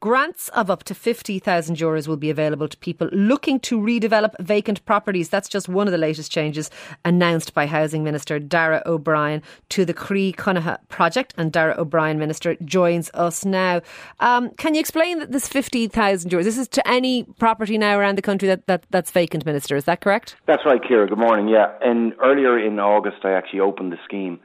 Grants of up to 50,000 euros will be available to people looking to redevelop vacant properties. That's just one of the latest changes announced by Housing Minister Darragh O'Brien to the Croí Cónaithe project. And Darragh O'Brien, Minister, joins us now. Um, can you explain that this 50,000 euros, this is to any property now around the country that, that, that's vacant, Minister, is that correct? That's right, Ciara. Good morning. Yeah, and earlier in August, I actually opened the scheme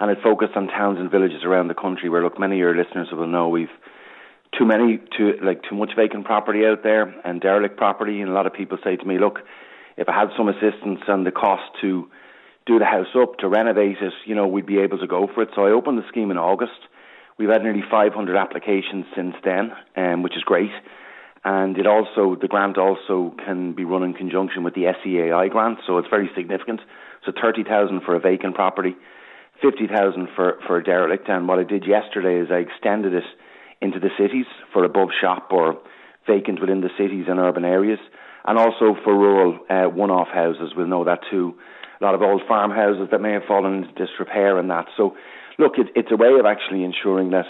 and it focused on towns and villages around the country where, look, many of your listeners will know we've too many, too like too much vacant property out there and derelict property. And a lot of people say to me, look, if I had some assistance and the cost to do the house up to renovate it, you know, we'd be able to go for it. So I opened the scheme in August. We've had nearly 500 applications since then, um, which is great. And it also, the grant also can be run in conjunction with the SEAI grant, so it's very significant. So 30,000 for a vacant property, 50,000 for, for a derelict. And what I did yesterday is I extended it into the cities for above shop or vacant within the cities and urban areas, and also for rural uh, one-off houses. We'll know that too. A lot of old farmhouses that may have fallen into disrepair and that. So, look, it, it's a way of actually ensuring that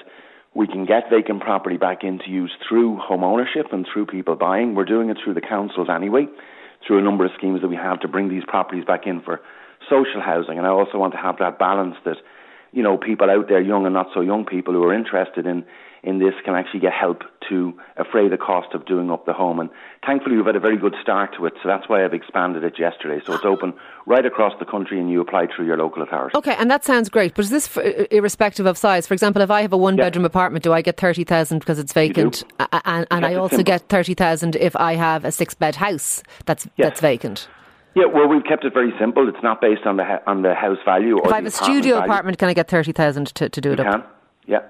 we can get vacant property back into use through home ownership and through people buying. We're doing it through the councils anyway, through a number of schemes that we have to bring these properties back in for social housing. And I also want to have that balance that, you know, people out there, young and not so young people who are interested in in this can actually get help to defray the cost of doing up the home. And thankfully, we've had a very good start to it, so that's why I've expanded it yesterday. So it's open right across the country, and you apply through your local authority. Okay, and that sounds great. But is this for, uh, irrespective of size? For example, if I have a one-bedroom yeah. apartment, do I get thirty thousand because it's vacant, and, and I also get thirty thousand if I have a six-bed house that's yes. that's vacant? Yeah, well, we've kept it very simple. It's not based on the on the house value. Or if I have a studio value. apartment, can I get thirty thousand to, to do you it can. up? Yeah,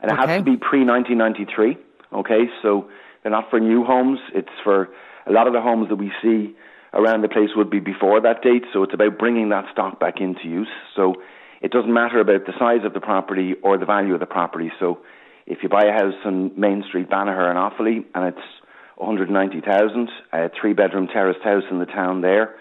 and it okay. has to be pre 1993. Okay, so they're not for new homes. It's for a lot of the homes that we see around the place would be before that date. So it's about bringing that stock back into use. So it doesn't matter about the size of the property or the value of the property. So if you buy a house on Main Street, Banagher and Offaly, and it's 190,000, a three bedroom terraced house in the town there,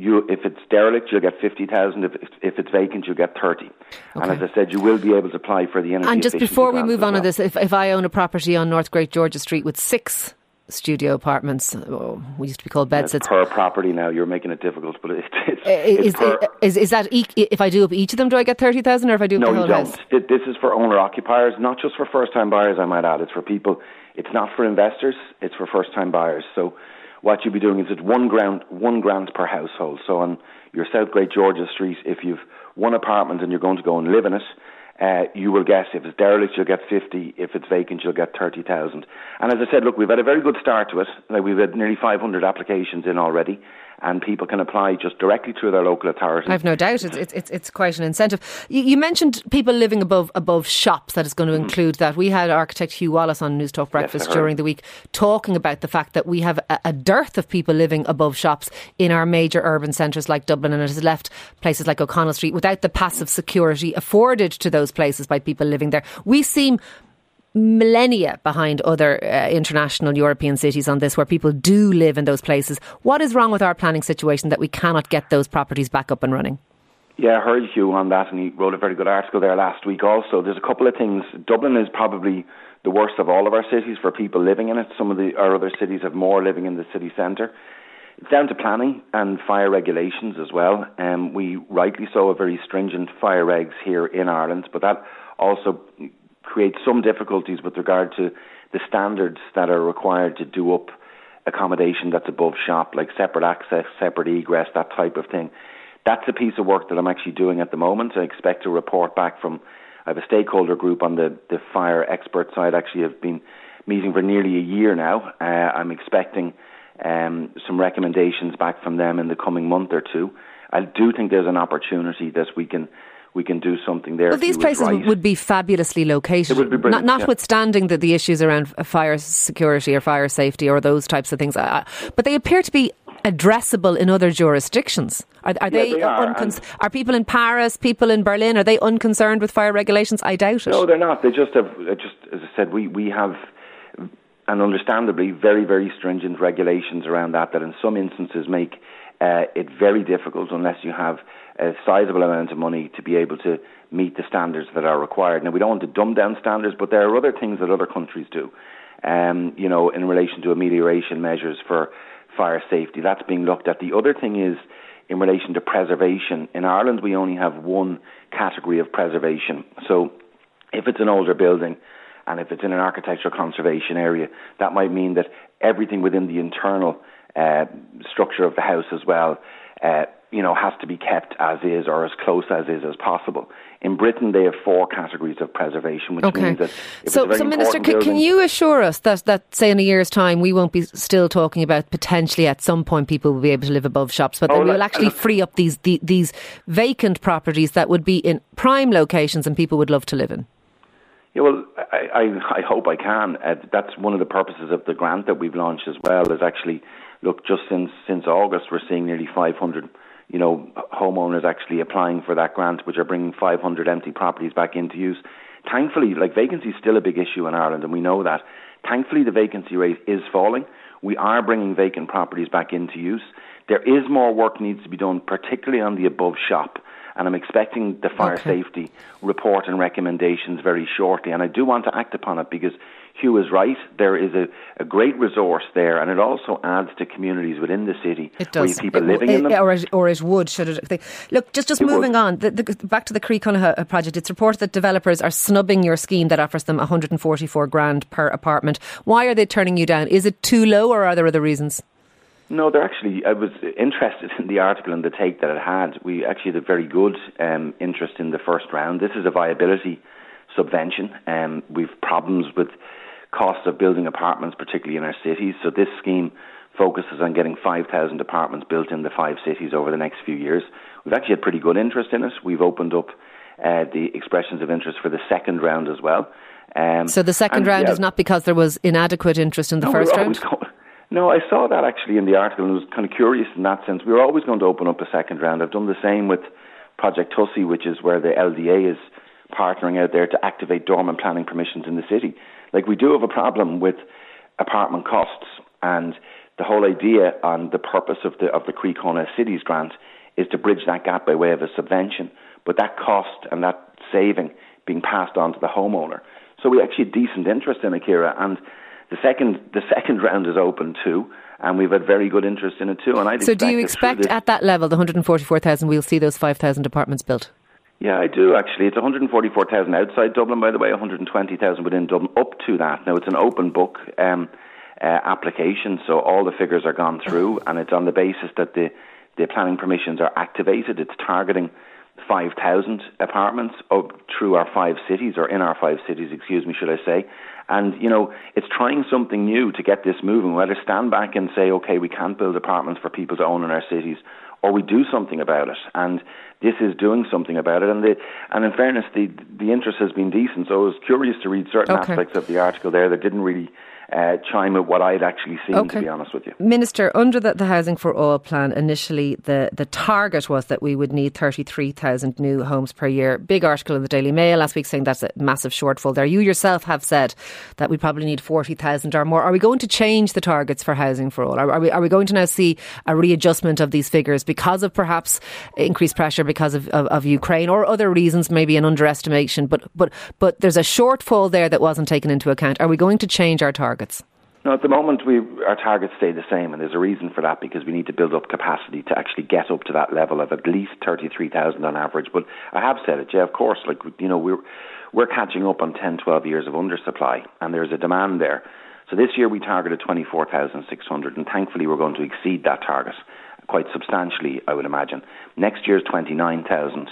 you, if it's derelict, you'll get 50,000. If, if it's vacant, you'll get 30. Okay. And as I said, you will be able to apply for the energy And just before we move on well. to this, if, if I own a property on North Great George's Street with six studio apartments. Oh, we used to be called bedsits. per property now. You're making it difficult, but it's, it's, uh, it's is, per, is, is that if I do up each of them, do I get thirty thousand, or if I do no, the whole you don't. house? This is for owner occupiers, not just for first time buyers. I might add, it's for people. It's not for investors. It's for first time buyers. So what you'll be doing is it's one grant, one grant per household. So on your South Great George's Street, if you've one apartment and you're going to go and live in it, uh, you will get, if it's derelict, you'll get 50. If it's vacant, you'll get 30,000. And as I said, look, we've had a very good start to it. Like we've had nearly 500 applications in already and people can apply just directly through their local authority. I've no doubt it's, it's, it's quite an incentive. You, you, mentioned people living above above shops, that is going to mm. include that. We had architect Hugh Wallace on Newstalk Breakfast yes, during the week talking about the fact that we have a, a, dearth of people living above shops in our major urban centres like Dublin, and it has left places like O'Connell Street without the passive security afforded to those places by people living there. We seem millennia behind other uh, international European cities on this, where people do live in those places. What is wrong with our planning situation that we cannot get those properties back up and running? Yeah, I heard you on that, and he wrote a very good article there last week also. There's a couple of things. Dublin is probably the worst of all of our cities for people living in it. Some of the, our other cities have more living in the city centre. It's down to planning and fire regulations as well. Um, we rightly so have very stringent fire regs here in Ireland, but that also create some difficulties with regard to the standards that are required to do up accommodation that's above shop, like separate access, separate egress, that type of thing. That's a piece of work that I'm actually doing at the moment. I expect to report back from. I have a stakeholder group on the, the fire expert side. Actually, have been meeting for nearly a year now. Uh, I'm expecting um, some recommendations back from them in the coming month or two. I do think there's an opportunity that we can we can do something there. Well, these places right. would be fabulously located. Would be Not, notwithstanding yeah. the, the issues around fire security or fire safety or those types of things, uh, but they appear to be addressable in other jurisdictions. Are, are yeah, they, they are, uncon- are people in Paris, people in Berlin, are they unconcerned with fire regulations? I doubt it. No, they're not. They just have, just as I said, we, we have, and understandably, very, very stringent regulations around that, that in some instances make uh, it's very difficult unless you have a sizable amount of money to be able to meet the standards that are required. Now, we don't want to dumb down standards, but there are other things that other countries do. Um, you know, in relation to amelioration measures for fire safety, that's being looked at. The other thing is in relation to preservation. In Ireland, we only have one category of preservation. So, if it's an older building and if it's in an architectural conservation area, that might mean that everything within the internal uh, structure of the house as well, uh, you know, has to be kept as is or as close as is as possible. In Britain, they have four categories of preservation, which okay. means that. so, so Minister, can, can, you assure us that, that, say, in a year's time, we won't be still talking about potentially at some point people will be able to live above shops, but oh, we will actually free up these the, these vacant properties that would be in prime locations and people would love to live in? Yeah, well, I, I, I hope I can. Uh, that's one of the purposes of the grant that we've launched as well. Is actually, look, just since since August, we're seeing nearly 500, you know, homeowners actually applying for that grant, which are bringing 500 empty properties back into use. Thankfully, like vacancy is still a big issue in Ireland, and we know that. Thankfully, the vacancy rate is falling. We are bringing vacant properties back into use. There is more work needs to be done, particularly on the above shop and I'm expecting the fire okay. safety report and recommendations very shortly. And I do want to act upon it because Hugh is right. There is a, a great resource there, and it also adds to communities within the city it does. where people it, living it, in them. Eh, or it, or it would, should it? Look, just, just moving would. on, the, the, back to the Croí Cónaithe uh, project. It's reported that developers are snubbing your scheme that offers them 144 grand per apartment. Why are they turning you down? Is it too low, or are there other reasons? No, they're actually. I was interested in the article and the take that it had. We actually had a very good um, interest in the first round. This is a viability subvention. Um, we've problems with costs of building apartments, particularly in our cities. So this scheme focuses on getting 5,000 apartments built in the five cities over the next few years. We've actually had pretty good interest in it. We've opened up uh, the expressions of interest for the second round as well. Um, so the second round yeah, is not because there was inadequate interest in the no, first round. No, I saw that actually in the article and was kind of curious in that sense. We were always going to open up a second round. I've done the same with Project Tosaigh, which is where the LDA is partnering out there to activate dormant planning permissions in the city. Like we do have a problem with apartment costs and the whole idea and the purpose of the of the Cónaithe Cities grant is to bridge that gap by way of a subvention. But that cost and that saving being passed on to the homeowner. So we actually had decent interest in Akira and the second the second round is open too, and we've had very good interest in it too. And I so do you expect at that level, the 144,000, we'll see those 5,000 apartments built? Yeah, I do actually. It's 144,000 outside Dublin, by the way, 120,000 within Dublin. Up to that. Now it's an open book um, uh, application, so all the figures are gone through, and it's on the basis that the the planning permissions are activated. It's targeting 5,000 apartments up through our five cities, or in our five cities, excuse me, should I say. And, you know, it's trying something new to get this moving, whether stand back and say, okay, we can't build apartments for people to own in our cities, or we do something about it. And this is doing something about it. And, the, and in fairness, the, the interest has been decent. So I was curious to read certain okay. aspects of the article there that didn't really uh, chime with what I'd actually seen, okay. to be honest with you. Minister, under the, the, Housing for All plan, initially the, the target was that we would need 33,000 new homes per year. Big article in the Daily Mail last week saying that's a massive shortfall there. You yourself have said that we probably need 40,000 or more. Are we going to change the targets for Housing for All? Are, are, we, are we going to now see a readjustment of these figures because of perhaps increased pressure because of, of, of Ukraine or other reasons, maybe an underestimation? But, but, but there's a shortfall there that wasn't taken into account. Are we going to change our targets? Targets? No, at the moment we our targets stay the same, and there's a reason for that because we need to build up capacity to actually get up to that level of at least thirty three thousand on average. But I have said it, yeah, of course, like you know we're we're catching up on 10, 12 years of undersupply, and there's a demand there. So this year we targeted twenty four thousand six hundred, and thankfully we're going to exceed that target quite substantially, I would imagine. Next year's twenty nine thousand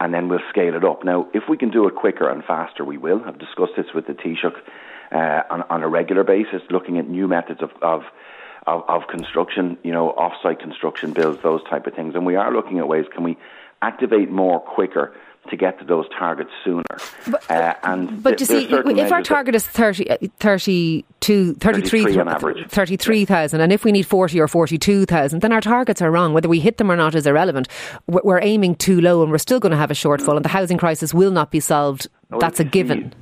and then we'll scale it up. Now, if we can do it quicker and faster, we will. I've discussed this with the Taoiseach uh, on, on a regular basis, looking at new methods of, of of, of construction, you know, off-site construction builds, those type of things. And we are looking at ways can we activate more quicker to get to those targets sooner. But, uh, and but th- you see, if our target is 30, uh, 32, 33, 33,000, and if we need 40 or 42,000, then our targets are wrong. Whether we hit them or not is irrelevant. We're aiming too low and we're still going to have a shortfall, and the housing crisis will not be solved. That's a given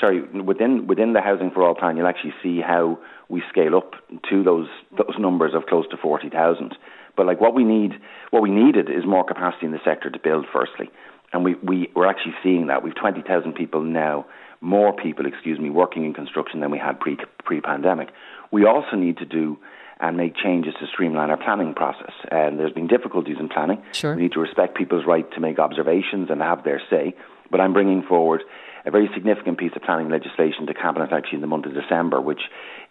sorry, within within the Housing for All plan, you'll actually see how we scale up to those those numbers of close to forty thousand But like what we need, what we needed is more capacity in the sector to build. Firstly, and we we we're actually seeing that. We've twenty thousand people now, more people, excuse me, working in construction than we had pre pre pandemic. We also need to do and make changes to streamline our planning process. And there's been difficulties in planning. Sure. We need to respect people's right to make observations and have their say. But I'm bringing forward a very significant piece of planning legislation to Cabinet actually in the month of December, which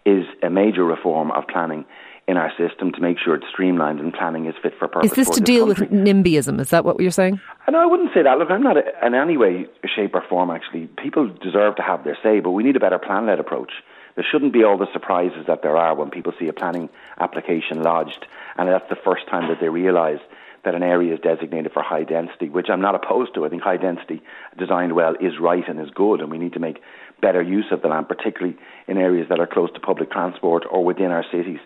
is a major reform of planning in our system to make sure it's streamlined and planning is fit for purpose. Is this to deal country. with NIMBYism? Is that what you're saying? No, I wouldn't say that. Look, I'm not a, in any way, shape, or form. Actually, people deserve to have their say, but we need a better plan-led approach. There shouldn't be all the surprises that there are when people see a planning application lodged, and that's the first time that they realise that an area is designated for high density, which I'm not opposed to. I think high density designed well is right and is good, and we need to make better use of the land, particularly in areas that are close to public transport or within our cities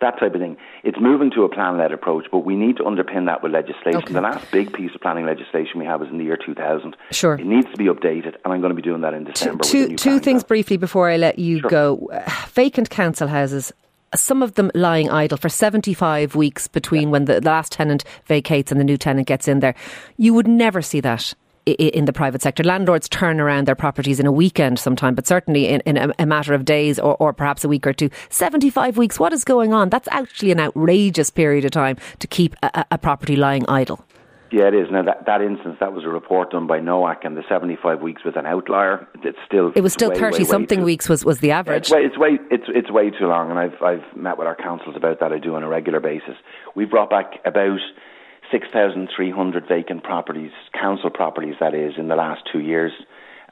that type of thing. It's moving to a plan led approach, but we need to underpin that with legislation. Okay. The last big piece of planning legislation we have is in the year 2000. Sure. It needs to be updated, and I'm going to be doing that in December. Two, two, two things briefly before I let you sure. go. vacant council houses some of them lying idle for 75 weeks between when the last tenant vacates and the new tenant gets in there. You would never see that in the private sector. Landlords turn around their properties in a weekend sometime, but certainly in, in a, a, matter of days or, or perhaps a week or two. 75 weeks, what is going on? That's actually an outrageous period of time to keep a, a property lying idle. Yeah, it is. Now that that instance, that was a report done by NOAC, and the seventy-five weeks was an outlier. It's still it was still thirty something weeks was, was the average. Yeah, it's, way, it's way it's it's way too long, and I've I've met with our councils about that. I do on a regular basis. We've brought back about 6,300 vacant properties, council properties that is, in the last two years,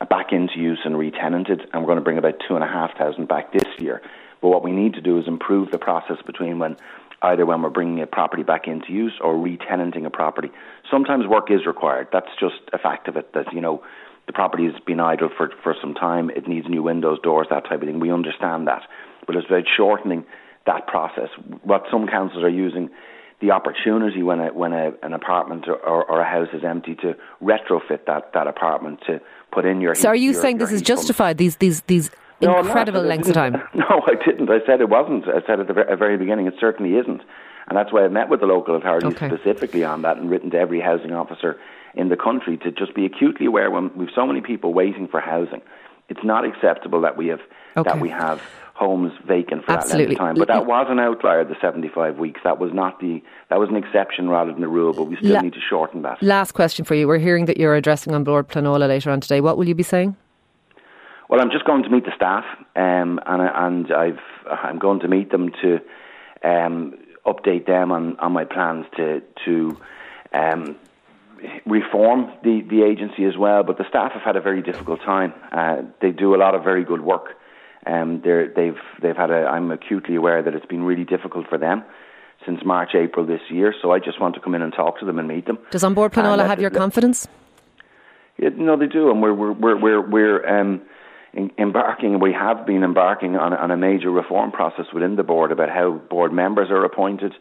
uh, back into use and retenanted, and we're going to bring about 2,500 back this year. But what we need to do is improve the process between when either when we're bringing a property back into use or retenanting a property. Sometimes work is required. That's just a fact of it. That you know, the property has been idle for for some time. It needs new windows, doors, that type of thing. We understand that, but it's about shortening that process. What some councils are using the opportunity when a, when a, an apartment or, or, a house is empty to retrofit that, that apartment to put in your. So, are you your, saying your this is justified? These these these no, incredible lengths of time. No, I didn't. I said it wasn't. I said at the very beginning it certainly isn't, and that's why I met with the local authorities okay. specifically on that and written to every housing officer in the country to just be acutely aware when we've so many people waiting for housing. It's not acceptable that we have okay. that we have homes vacant for Absolutely. that length of time. But that was an outlier, the 75 weeks. That was not the that was an exception rather than the rule, but we still La- need to shorten that. Last question for you. We're hearing that you're addressing on Bord Pleanála later on today. What will you be saying? Well, I'm just going to meet the staff, um, and and I've I'm going to meet them to um, update them on, on my plans to to um, reform the, the agency as well. But the staff have had a very difficult time. Uh, they do a lot of very good work. Um, they've they've had a. I'm acutely aware that it's been really difficult for them since March, April this year. So I just want to come in and talk to them and meet them. Does An Bord Pleanála have your confidence? Yeah, no, they do, and we're we're we're we're, we're um, in, embarking. We have been embarking on, on a major reform process within the board about how board members are appointed,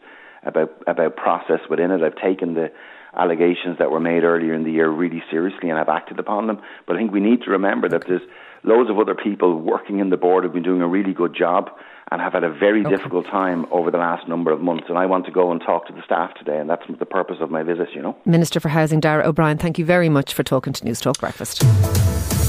about about process within it. I've taken the allegations that were made earlier in the year really seriously and I've acted upon them. But I think we need to remember that there's loads of other people working in the board who've been doing a really good job and have had a very okay. difficult time over the last number of months. And I want to go and talk to the staff today, and that's the purpose of my visit, you know. Minister for Housing, Darragh O'Brien, thank you very much for talking to Newstalk Breakfast.